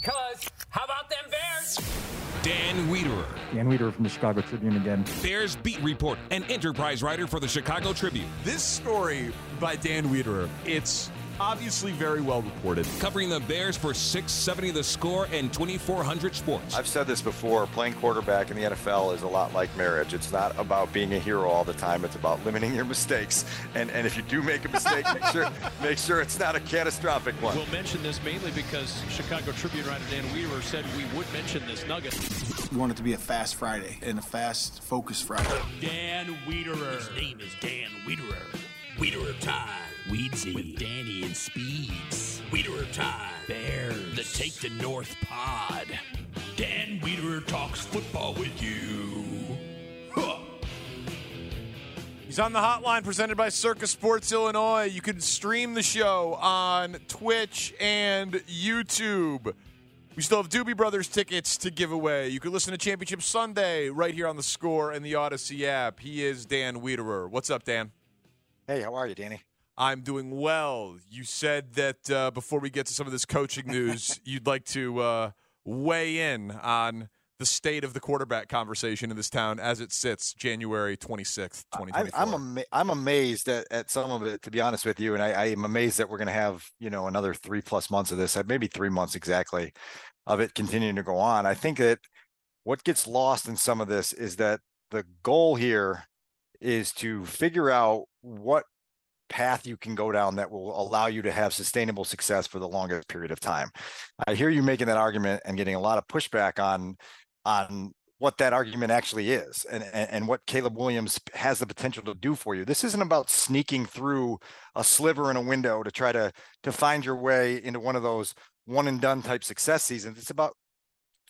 because how about them Bears? Dan Wiederer. Dan Wiederer from the Chicago Tribune again. Bears beat report and enterprise writer for the Chicago Tribune. This story by Dan Wiederer, it's obviously very well reported. Covering the Bears for 670 the score and 2400 sports. I've said this before playing quarterback in the NFL is a lot like marriage. It's not about being a hero all the time, it's about limiting your mistakes. And and if you do make a mistake, make sure make sure it's not a catastrophic one. We'll mention this mainly because Chicago Tribune writer Dan Wiederer said we would mention this nugget. We want it to be a fast Friday and a fast focus Friday. Dan Wiederer. His name is Dan Wiederer. Wiederer time. Weedsy. With Danny and Speeds. Wiederer time. Bears. The Take the North Pod. Dan Wiederer talks football with you. Huh. He's on the hotline presented by Circa Sports Illinois. You can stream the show on Twitch and YouTube. We still have Doobie Brothers tickets to give away. You can listen to Championship Sunday right here on the score and the Audacy app. He is Dan Wiederer. What's up, Dan? Hey, how are you, Danny? I'm doing well. You said that uh, before we get to some of this coaching news, you'd like to uh, weigh in on the state of the quarterback conversation in this town as it sits January 26th, 2024. I'm, ama- I'm amazed at, at some of it, to be honest with you. And I, I am amazed that we're going to have, you know, another three plus months of this, uh, maybe three months exactly of it continuing to go on. I think that what gets lost in some of this is that the goal here is to figure out what path you can go down that will allow you to have sustainable success for the longest period of time. I hear you making that argument and getting a lot of pushback on on what that argument actually is and, and, and what Caleb Williams has the potential to do for you. This isn't about sneaking through a sliver in a window to try to to find your way into one of those one and done type success seasons. It's about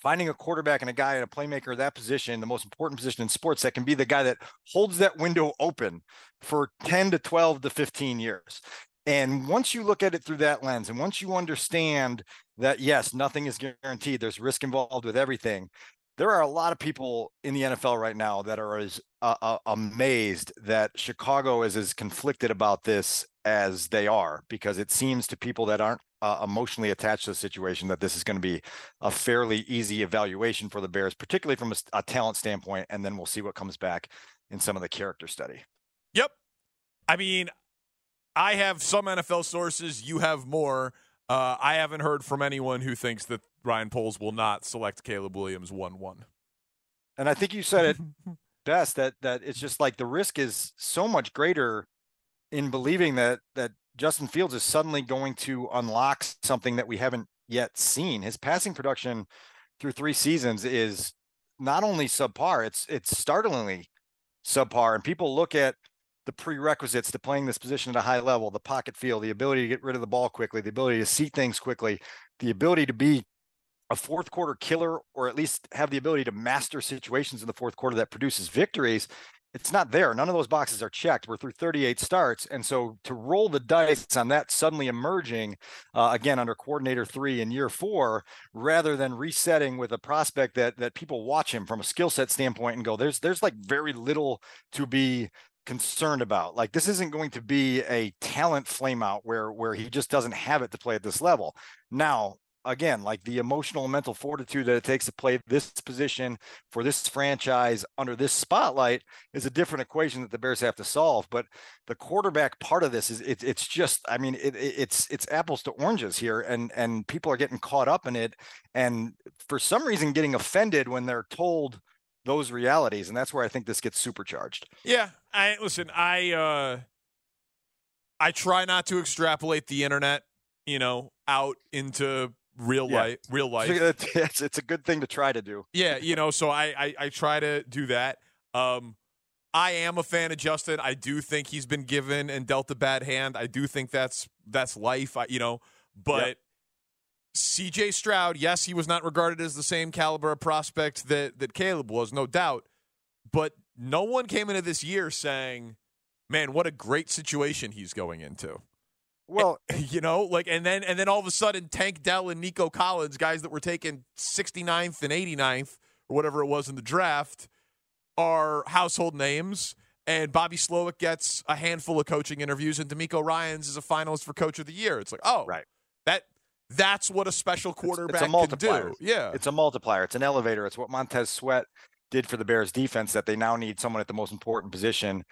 finding a quarterback and a guy and a playmaker that position, the most important position in sports, that can be the guy that holds that window open for 10 to 12 to 15 years. And once you look at it through that lens, and once you understand that, yes, nothing is guaranteed, there's risk involved with everything. There are a lot of people in the NFL right now that are as uh, uh, amazed that Chicago is as conflicted about this as they are, because it seems to people that aren't uh, emotionally attached to the situation that this is going to be a fairly easy evaluation for the Bears, particularly from a, a, talent standpoint. And then we'll see what comes back in some of the character study. Yep. I mean, I have some NFL sources, you have more. Uh, I haven't heard from anyone who thinks that Ryan Poles will not select Caleb Williams 1 1. And I think you said it best that that it's just like the risk is so much greater in believing that that Justin Fields is suddenly going to unlock something that we haven't yet seen. His passing production through three seasons is not only subpar, it's it's startlingly subpar. And people look at the prerequisites to playing this position at a high level, the pocket feel, the ability to get rid of the ball quickly, the ability to see things quickly, the ability to be a fourth quarter killer or at least have the ability to master situations in the fourth quarter that produces victories it's not there. None of those boxes are checked. We're through 38 starts. And so to roll the dice on that suddenly emerging uh, again under coordinator three in year four, rather than resetting with a prospect that that people watch him from a skill set standpoint and go, there's there's like very little to be concerned about. Like this isn't going to be a talent flameout where where he just doesn't have it to play at this level. Now, again, like the emotional and mental fortitude that it takes to play this position for this franchise under this spotlight is a different equation that the Bears have to solve. But the quarterback part of this is it, it's just, I mean, it, it's it's apples to oranges here, and and people are getting caught up in it, and for some reason getting offended when they're told those realities and that's where i think this gets supercharged yeah i listen i uh i try not to extrapolate the internet you know out into real yeah. life real life it's, it's a good thing to try to do yeah you know so I, I i try to do that um I am a fan of Justin. I do think he's been given and dealt a bad hand. I do think that's that's life. I, you know, but yep. CJ Stroud, yes, he was not regarded as the same caliber of prospect that that Caleb was, no doubt. But no one came into this year saying, "Man, what a great situation he's going into." Well, you know, like and then and then all of a sudden Tank Dell and Nico Collins, guys that were taken 69th and 89th or whatever it was in the draft, are household names. And Bobby Slowik gets a handful of coaching interviews, and DeMeco Ryans is a finalist for Coach of the Year. It's like, oh, right. That that's what a special quarterback it's, it's a multiplier. can do. Yeah. It's a multiplier. It's an elevator. It's what Montez Sweat did for the Bears defense that they now need someone at the most important position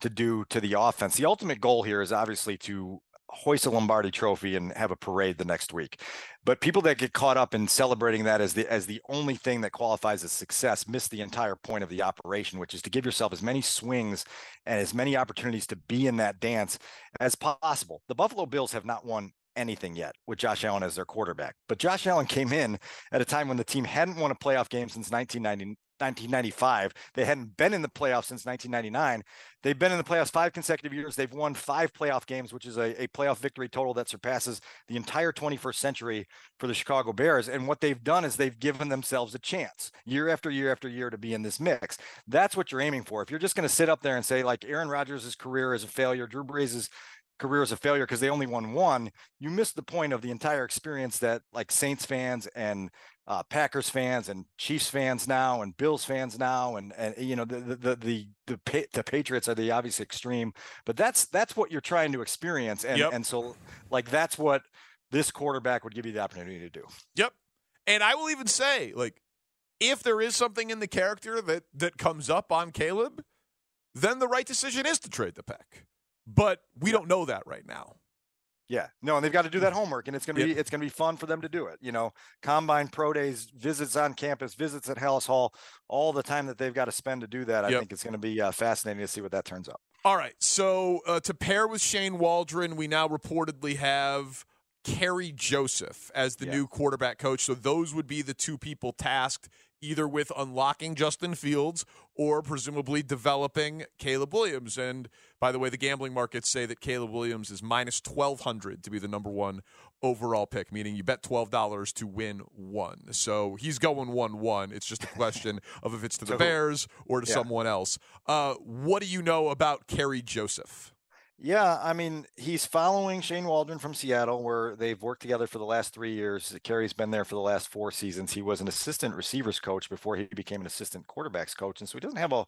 to do to the offense. The ultimate goal here is obviously to hoist a Lombardi trophy and have a parade the next week. But people that get caught up in celebrating that as the as the only thing that qualifies as success miss the entire point of the operation, which is to give yourself as many swings and as many opportunities to be in that dance as possible. The Buffalo Bills have not won anything yet with Josh Allen as their quarterback. But Josh Allen came in at a time when the team hadn't won a playoff game since 1990, 1995. They hadn't been in the playoffs since 1999. They've been in the playoffs five consecutive years. They've won five playoff games, which is a, a playoff victory total that surpasses the entire 21st century for the Chicago Bears. And what they've done is they've given themselves a chance year after year after year to be in this mix. That's what you're aiming for. If you're just going to sit up there and say, like, Aaron Rodgers' career is a failure, Drew Brees' career is a failure because they only won one, you missed the point of the entire experience that like Saints fans and uh, Packers fans and Chiefs fans now and Bills fans now and and you know the the the the, the, the Patriots are the obvious extreme, but that's that's what you're trying to experience and yep. and so like that's what this quarterback would give you the opportunity to do. Yep. And I will even say like if there is something in the character that that comes up on Caleb, then the right decision is to trade the pick but we don't know that right now. Yeah, no, and they've got to do that homework, and it's gonna be it's gonna be fun for them to do it. You know, combine, pro days, visits on campus, visits at Halas Hall, all the time that they've got to spend to do that. I think it's going to be uh, fascinating to see what that turns out. All right, so uh, to pair with Shane Waldron, we now reportedly have Kerry Joseph as the yeah. new quarterback coach. So those would be the two people tasked either with unlocking Justin Fields or presumably developing Caleb Williams. And by the way, the gambling markets say that Caleb Williams is minus 1200 to be the number one overall pick, meaning you bet $12 to win one. So he's going 1 1. It's just a question of if it's to the Bears or to yeah. someone else. Uh, what do you know about Kerry Joseph? Yeah, I mean, he's following Shane Waldron from Seattle, where they've worked together for the last three years. Kerry's been there for the last four seasons. He was an assistant receivers coach before he became an assistant quarterbacks coach. And so he doesn't have a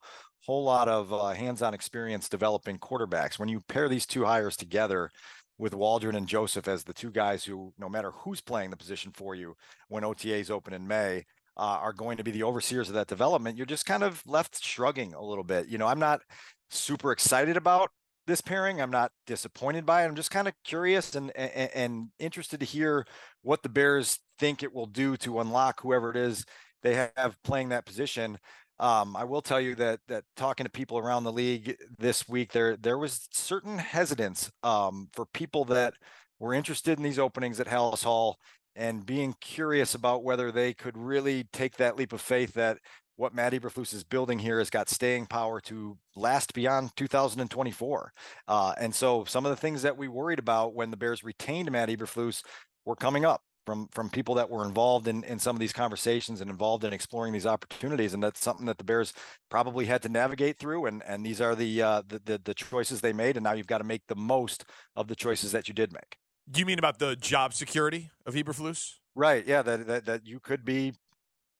whole lot of uh, hands on experience developing quarterbacks. When you pair these two hires together, with Waldron and Joseph as the two guys who, no matter who's playing the position for you when OTAs open in May, uh, are going to be the overseers of that development, you're just kind of left shrugging a little bit. You know, I'm not super excited about this pairing. I'm not disappointed by it. I'm just kind of curious and, and, and interested to hear what the Bears think it will do to unlock whoever it is they have playing that position. Um, I will tell you that that talking to people around the league this week, there there was certain hesitance um, for people that were interested in these openings at Halas Hall and being curious about whether they could really take that leap of faith that what Matt Eberflus is building here has got staying power to last beyond 2024. Uh, and so some of the things that we worried about when the Bears retained Matt Eberflus were coming up. from from people that were involved in in some of these conversations and involved in exploring these opportunities and that's something that the bears probably had to navigate through and and these are the uh the the, the choices they made and now you've got to make the most of the choices that you did make Do you mean about the job security of Eberflus? right yeah that that, that you could be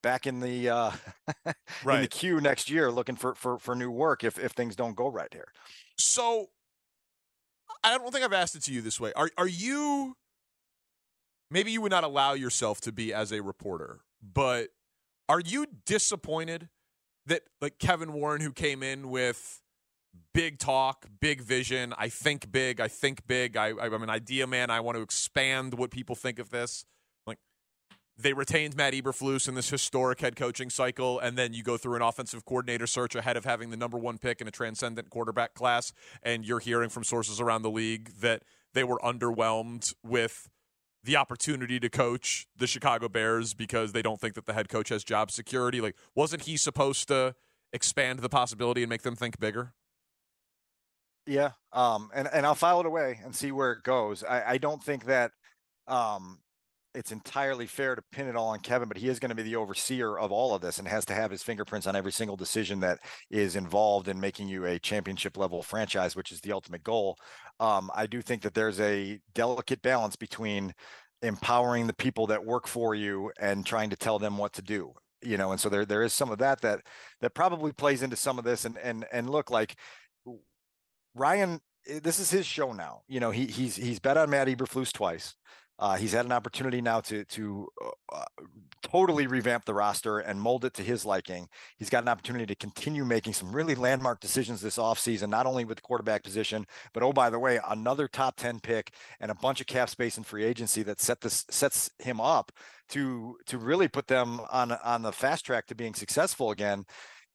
back in the uh in the queue next year looking for for for new work if if things don't go right here So I don't think I've asked it to you this way. Are are you maybe you would not allow yourself to be as a reporter, but are you disappointed that like Kevin Warren who came in with big talk, big vision, I think big, I think big, I I'm an idea man, I want to expand what people think of this. They retained Matt Eberflus in this historic head coaching cycle, and then you go through an offensive coordinator search ahead of having the number one pick in a transcendent quarterback class, and you're hearing from sources around the league that they were underwhelmed with the opportunity to coach the Chicago Bears because they don't think that the head coach has job security. Like, wasn't he supposed to expand the possibility and make them think bigger? Yeah. Um, and, and I'll file it away and see where it goes. I, I don't think that um, it's entirely fair to pin it all on Kevin, but he is going to be the overseer of all of this and has to have his fingerprints on every single decision that is involved in making you a championship level franchise, which is the ultimate goal. Um, I do think that there's a delicate balance between empowering the people that work for you and trying to tell them what to do you know and so there there is some of that that that probably plays into some of this and and and look like Ryan, eh, this is his show now. You know, he he's he's bet on Matt Eberflus twice. Uh, he's had an opportunity now to to uh, totally revamp the roster and mold it to his liking. He's got an opportunity to continue making some really landmark decisions this offseason, not only with the quarterback position, but oh by the way, another top 10 pick and a bunch of cap space and free agency that set this sets him up to to really put them on on the fast track to being successful again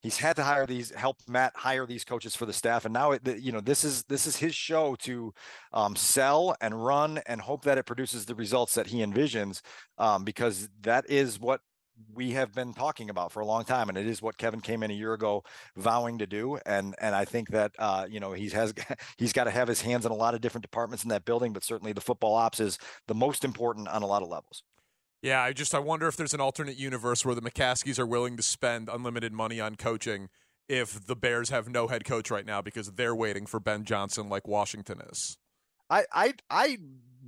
he's had to hire these help matt hire these coaches for the staff and now it, you know this is this is his show to um, sell and run and hope that it produces the results that he envisions um, because that is what we have been talking about for a long time and it is what kevin came in a year ago vowing to do and and i think that uh, you know he has he's got to have his hands in a lot of different departments in that building but certainly the football ops is the most important on a lot of levels Yeah, I just I wonder if there's an alternate universe where the McCaskies are willing to spend unlimited money on coaching if the Bears have no head coach right now because they're waiting for Ben Johnson like Washington is. I I I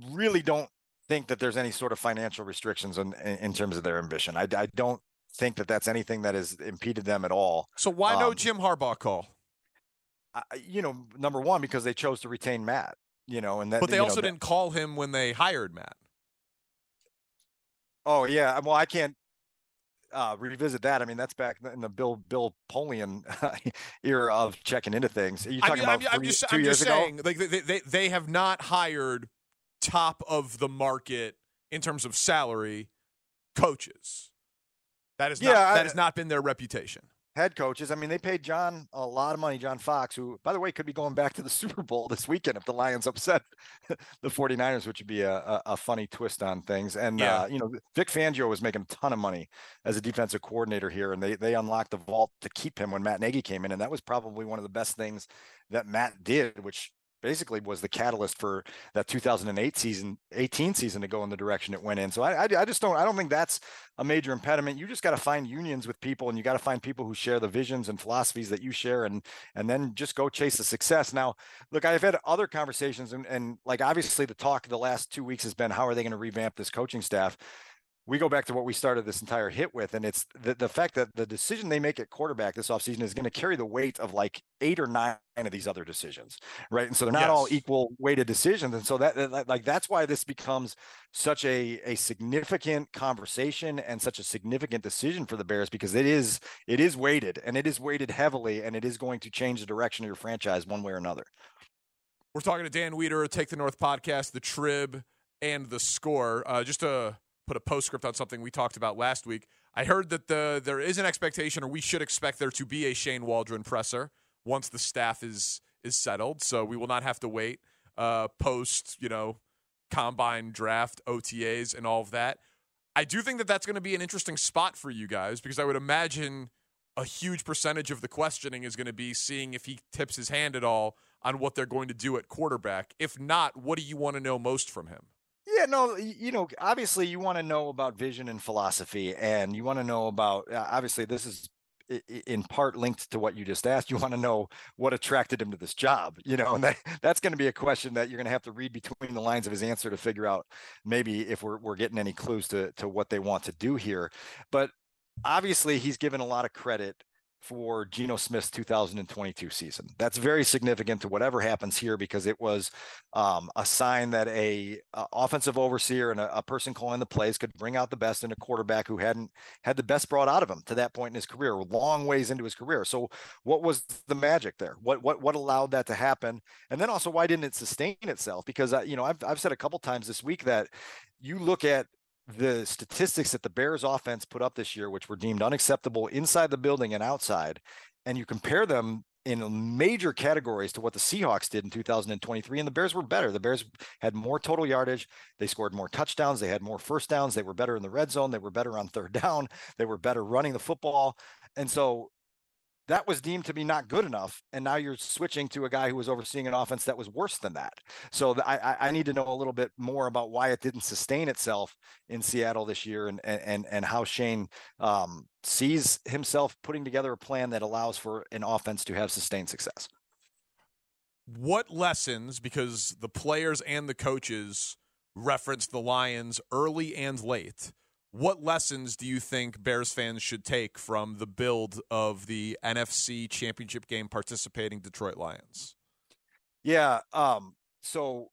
really don't think that there's any sort of financial restrictions in in, in terms of their ambition. I, I don't think that that's anything that has impeded them at all. So why no Um, Jim Harbaugh call? I, you know, number one because they chose to retain Matt. You know, and that. But they you know, also didn't call him when they hired Matt. Oh yeah, well I can't uh, revisit that. I mean that's back in the Bill Bill Polian era of checking into things. Are you I talking mean, I'm, about I'm just, 2 I'm years just ago? saying, like they, they they have not hired top of the market in terms of salary coaches. That is not Yeah, I- that has not been their reputation. Head coaches. I mean, they paid John a lot of money, John Fox, who, by the way, could be going back to the Super Bowl this weekend if the Lions upset the 49ers, which would be a, a, a funny twist on things. And, Yeah. uh, you know, Vic Fangio was making a ton of money as a defensive coordinator here, and they, they unlocked the vault to keep him when Matt Nagy came in. And that was probably one of the best things that Matt did, which basically was the catalyst for that 2008 season 18 season to go in the direction it went in. So I, I just don't i don't think that's a major impediment. You just got to find unions with people and you got to find people who share the visions and philosophies that you share and and then just go chase the success. Now look i've had other conversations and, and like obviously the talk the last two weeks has been how are they going to revamp this coaching staff we go back to what we started this entire hit with, and it's the, the fact that the decision they make at quarterback this offseason is going to carry the weight of like eight or nine of these other decisions, right? And so they're not all equal weighted decisions, and so that, that like that's why this becomes such a a significant conversation and such a significant decision for the Bears because it is it is weighted and it is weighted heavily, and it is going to change the direction of your franchise one way or another. We're talking to Dan Wiederer, Take the North podcast, the Trib, and the Score. Uh, just to put a postscript on something we talked about last week, I heard that the there is an expectation, or we should expect there to be a Shane Waldron presser once the staff is is settled. So we will not have to wait uh, post, you know, combine draft, OTAs, and all of that. I do think that that's going to be an interesting spot for you guys because I would imagine a huge percentage of the questioning is going to be seeing if he tips his hand at all on what they're going to do at quarterback. If not, what do you want to know most from him? Yeah, no, you know, obviously you want to know about vision and philosophy, and you want to know about. Uh, obviously, this is in part linked to what you just asked. You want to know what attracted him to this job, you know, and that, that's going to be a question that you're going to have to read between the lines of his answer to figure out maybe if we're we're getting any clues to to what they want to do here. But obviously, he's given a lot of credit for Geno Smith's 2022 season. That's very significant to whatever happens here because it was um, a sign that a, a offensive overseer and a, a, person calling the plays could bring out the best in a quarterback who hadn't had the best brought out of him to that point in his career, long ways into his career. So, what was the magic there? What what what allowed that to happen? And then also, why didn't it sustain itself? Because uh, you know, I've I've said a couple times this week that you look at the statistics that the Bears offense put up this year, which were deemed unacceptable inside the building and outside, and you compare them in major categories to what the Seahawks did in 2023, and the Bears were better. The Bears had more total yardage. They scored more touchdowns. They had more first downs. They were better in the red zone. They were better on third down. They were better running the football. And so that was deemed to be not good enough and now you're switching to a guy who was overseeing an offense that was worse than that. So I, I need to know a little bit more about why it didn't sustain itself in seattle this year and and and how shane um, sees himself putting together a plan that allows for an offense to have sustained success. What lessons because the players and the coaches referenced the lions early and late what lessons do you think Bears fans should take from the build of the NFC Championship game participating Detroit Lions? Yeah. Um, so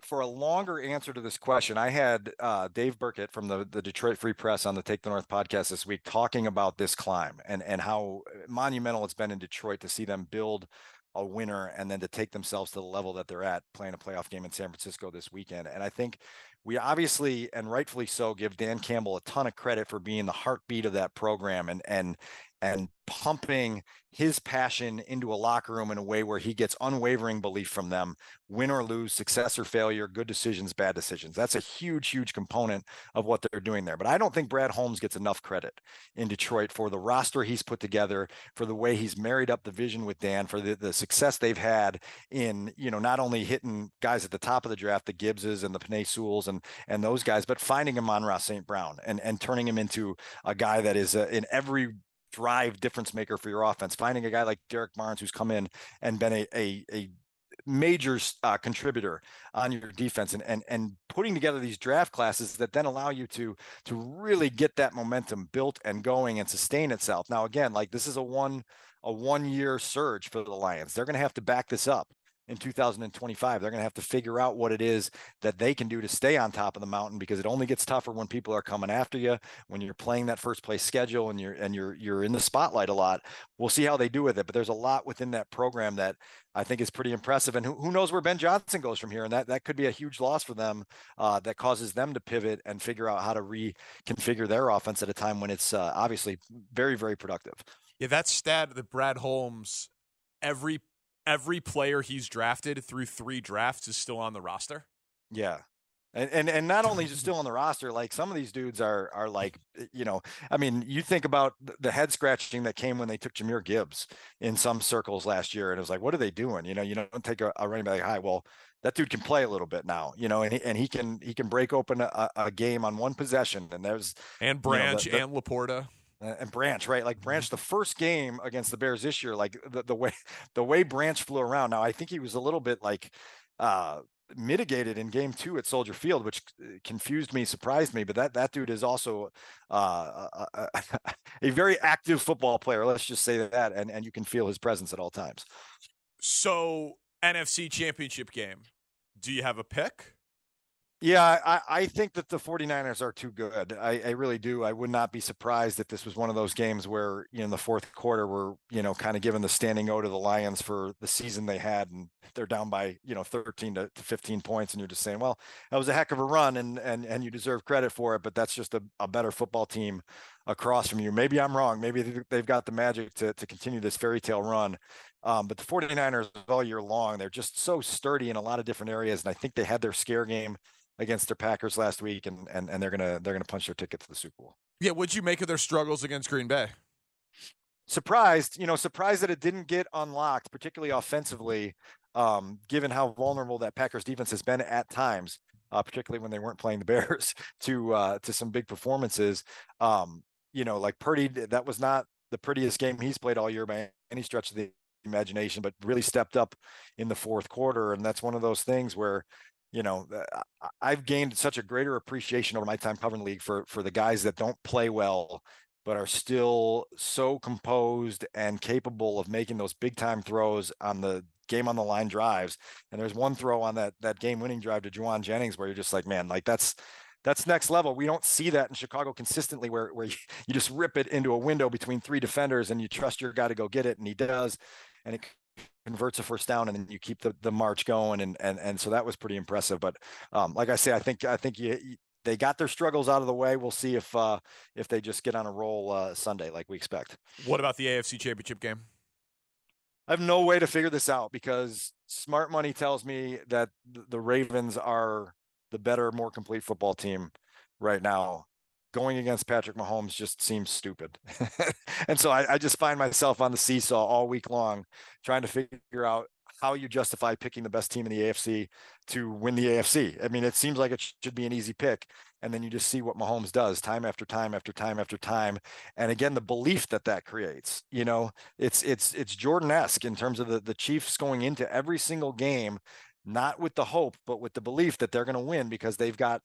for a longer answer to this question, I had uh, Dave Birkett from the, the Detroit Free Press on the Take the North podcast this week talking about this climb and, and how monumental it's been in Detroit to see them build a winner and then to take themselves to the level that they're at playing a playoff game in San Francisco this weekend. And I think we obviously and rightfully so give Dan Campbell a ton of credit for being the heartbeat of that program and and and pumping his passion into a locker room in a way where he gets unwavering belief from them win or lose success or failure good decisions bad decisions. That's a huge huge component of what they're doing there. But i don't think brad holmes gets enough credit in detroit for the roster he's put together for the way he's married up the vision with dan for the, the success they've had in you know not only hitting guys at the top of the draft the gibbses and the Penei Sewells and and those guys but finding Amon-Ra St. Brown and and turning him into a guy that is uh, in every drive difference maker for your offense. Finding a guy like Derrick Barnes who's come in and been a a, a major uh, contributor on your defense and, and and putting together these draft classes that then allow you to to really get that momentum built and going and sustain itself. Now again like this is a one a one year surge for the lions. They're going to have to back this up in 2025. They're going to have to figure out what it is that they can do to stay on top of the mountain because it only gets tougher when people are coming after you, when you're playing that first place schedule and you're and you're you're in the spotlight a lot. We'll see how they do with it, but there's a lot within that program that I think is pretty impressive. And who, who knows where Ben Johnson goes from here? And that that could be a huge loss for them. Uh, that causes them to pivot and figure out how to reconfigure their offense at a time when it's uh, obviously very very productive. Yeah, that stat that Brad Holmes every every player he's drafted through three drafts is still on the roster. Yeah. And, and and not only just still on the roster, like some of these dudes are are like, eh, you know, I mean, you think about the head scratching that came when they took Jahmyr Gibbs in some circles last year, and it was like, what are they doing? You know, you don't take a, a running back high. Well, that dude can play a little bit now, you know, and he, and he can he can break open a, a game on one possession, and there's and Branch you know, the, the, and LaPorta and Branch, right? Like Branch, mm-hmm. the first game against the Bears this year, like the, the way the way Branch flew around. Now I think he was a little bit like uh mitigated in game two at Soldier Field, which uh, confused me, surprised me. But that that dude is also uh, a, a, a, very active football player. Let's just say that, and and you can feel his presence at all times. So NFC Championship game, do you have a pick? Yeah, I, I think that the 49ers are too good. I, I really do. I would not be surprised if this was one of those games where, you know, in the fourth quarter, we're, you know, kind of giving the standing O to the Lions for the season they had. And they're down by, you know, 13 to, to 15 points. And you're just saying, well, that was a heck of a run and, and, and you deserve credit for it. But that's just a, a better football team across from you. Maybe I'm wrong. Maybe they've got the magic to, to continue this fairy tale run. Um, but the 49ers all year long, they're just so sturdy in a lot of different areas. And I think they had their scare game against their Packers last week, and and and they're gonna they're gonna punch their ticket to the Super Bowl. Yeah, what'd you make of their struggles against Green Bay? Surprised, you know, surprised that it didn't get unlocked, particularly offensively, um, given how vulnerable that Packers defense has been at times. uh, particularly when they weren't playing the Bears, to uh, to some big performances. Um, you know, like Purdy, that was not the prettiest game he's played all year by any stretch of the imagination, but really stepped up in the fourth quarter. And that's one of those things where, you know, I've gained such a greater appreciation over my time covering league for for the guys that don't play well, but are still so composed and capable of making those big time throws on the game on the line drives. And there's one throw on that that game winning drive to Jauan Jennings where you're just like, man, like that's that's next level. We don't see that in Chicago consistently, where where you just rip it into a window between three defenders and you trust your guy to go get it, and he does, and it converts a first down, and then you keep the the march going, and and and so that was pretty impressive. But um, like I say, I think I think you, you they got their struggles out of the way. We'll see if uh, if they just get on a roll uh, Sunday like we expect. What about the AFC Championship game? I have no way to figure this out because smart money tells me that the Ravens are the better, more complete football team right now. Going against Patrick Mahomes just seems stupid. and so I, I, just find myself on the seesaw all week long trying to figure out how you justify picking the best team in the AFC to win the AFC. I mean, it seems like it should be an easy pick. And then you just see what Mahomes does time after time after time after time. And again, the belief that that creates, you know, it's, it's, it's Jordan-esque in terms of the, the Chiefs going into every single game not with the hope, but with the belief that they're going to win because they've got,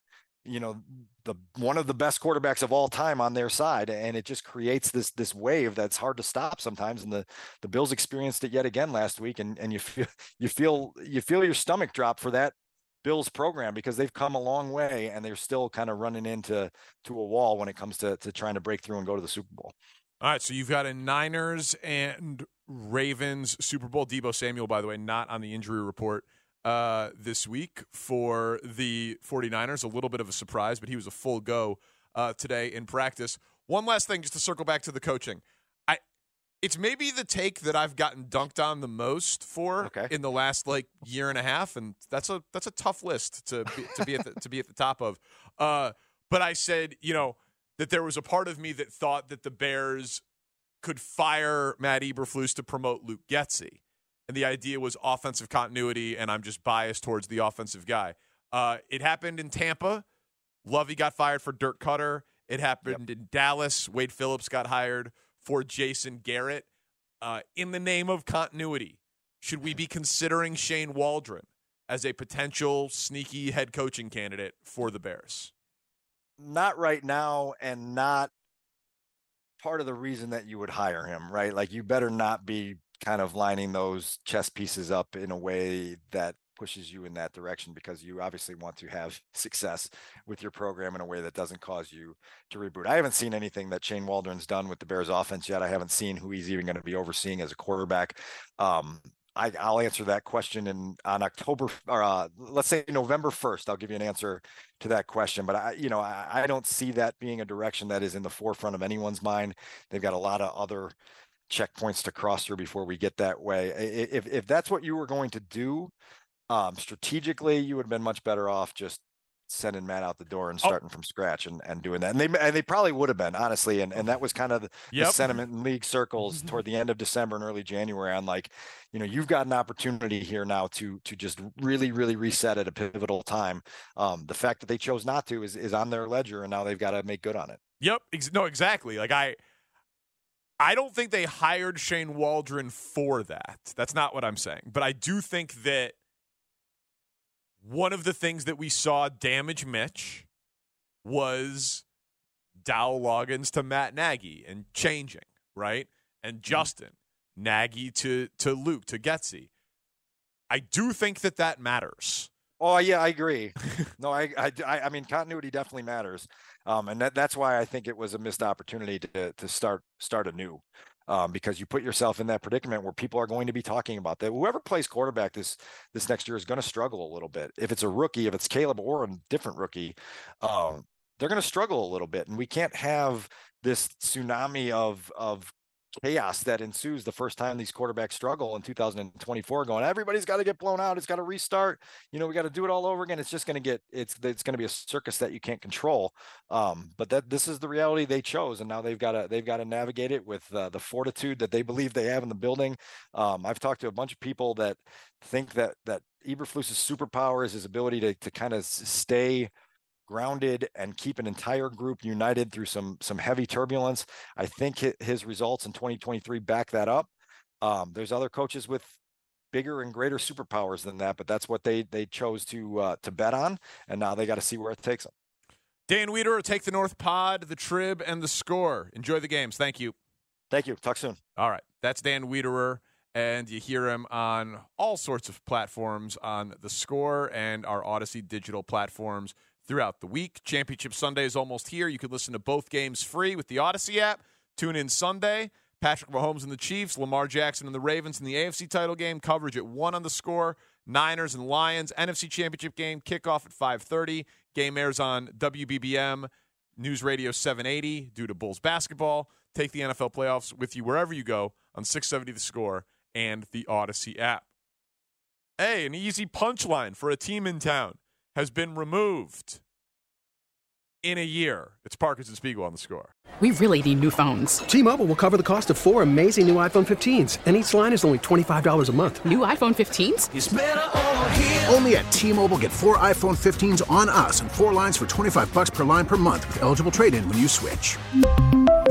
you know, the one of the best quarterbacks of all time on their side, and it just creates this this wave that's hard to stop sometimes. And the the Bills experienced it yet again last week, and and you feel you feel you feel your stomach drop for that Bills program because they've come a long way and they're still kind of running into to a wall when it comes to to trying to break through and go to the Super Bowl. All right, so you've got a Niners and Ravens Super Bowl. Deebo Samuel, by the way, not on the injury report uh, this week for the 49ers. A little bit of a surprise, but he was a full go uh, today in practice. One last thing, just to circle back to the coaching. I, it's maybe the take that I've gotten dunked on the most for okay. in the last like year and a half, and that's a that's a tough list to be, to be at the, to be at the top of. Uh, but I said, you know, that there was a part of me that thought that the Bears could fire Matt Eberflus to promote Luke Getsy and the idea was offensive continuity, and I'm just biased towards the offensive guy. Uh, it happened in Tampa. Lovie got fired for Dirk Koetter. It happened yep. in Dallas. Wade Phillips got hired for Jason Garrett. Uh, in the name of continuity, should we be considering Shane Waldron as a potential sneaky head coaching candidate for the Bears? Not right now, and not part of the reason that you would hire him, right? Like, you better not be kind of lining those chess pieces up in a way that pushes you in that direction because you obviously want to have success with your program in a way that doesn't cause you to reboot. I haven't seen anything that Shane Waldron's done with the Bears offense yet. I haven't seen who he's even going to be overseeing as a quarterback. Um, I, will answer that question in on October or uh, let's say November 1st. I'll give you an answer to that question. But I, you know, I, I don't see that being a direction that is in the forefront of anyone's mind. They've got a lot of other checkpoints to cross through before we get that way. If if that's what you were going to do, um, strategically, you would have been much better off just sending Matt out the door and oh. starting oh. from scratch and, and doing that. And they and they probably would have been honestly. And and that was kind of the, yep. the sentiment in league circles mm-hmm. toward the end of December and early January on like, you know, you've got an opportunity here now to to just really really reset at a pivotal time. Um, the fact that they chose not to is is on their ledger, and now they've got to make good on it. Yep. No, exactly. Like I. I don't think they hired Shane Waldron for that. That's not what I'm saying. But I do think that one of the things that we saw damage Mitch was Dowell Loggains to Matt Nagy and changing, right? And mm-hmm. Justin, mm-hmm. Nagy to to Luke to Getsy. I do think that that matters. Oh yeah, I agree. no, I, I I mean continuity definitely matters. Um, and that, that's why I think it was a missed opportunity to to start start anew. Um, because you put yourself in that predicament where people are going to be talking about that. Whoever plays quarterback this this next year is going to struggle a little bit. If it's a rookie, if it's Caleb or a different rookie, um, they're going to struggle a little bit. And we can't have this tsunami of of chaos that ensues the first time these quarterbacks struggle in 2024 going everybody's got to get blown out it's got to restart you know we got to do it all over again. It's just going to get it's it's going to be a circus that you can't control um, but that this is the reality they chose and now they've got to they've got to navigate it with uh, the fortitude that they believe they have in the building um, i've talked to a bunch of people that think that that Eberflus's superpower is his ability to, to kind of stay grounded and keep an entire group united through some some heavy turbulence. I think his results in 2023 back that up. Um, there's other coaches with bigger and greater superpowers than that, but that's what they they chose to uh, to bet on, and now they got to see where it takes them. Dan Wiederer, take the North Pod, the Trib, and the Score. Enjoy the games. Thank you. Thank you. Talk soon. All right, that's Dan Wiederer and you hear him on all sorts of platforms on the score and our Audacy digital platforms throughout the week. Championship Sunday is almost here. You can listen to both games free with the Audacy app. Tune in Sunday. Patrick Mahomes and the Chiefs, Lamar Jackson and the Ravens in the AFC title game. Coverage at one on the score. Niners and Lions NFC Championship game kickoff at 5:30. Game airs on WBBM News Radio 780 due to Bulls basketball. Take the NFL playoffs with you wherever you go on 670 The Score and the Audacy app. Hey, an easy punchline for a team in town has been removed in a year. It's Parkins and Spiegel on the score. We really need new phones. T-Mobile will cover the cost of four amazing new iPhone 15s, and each line is only $25 a month. New iPhone 15s? Only at T-Mobile get four iPhone 15s on us and four lines for 25 bucks per line per month with eligible trade-in when you switch.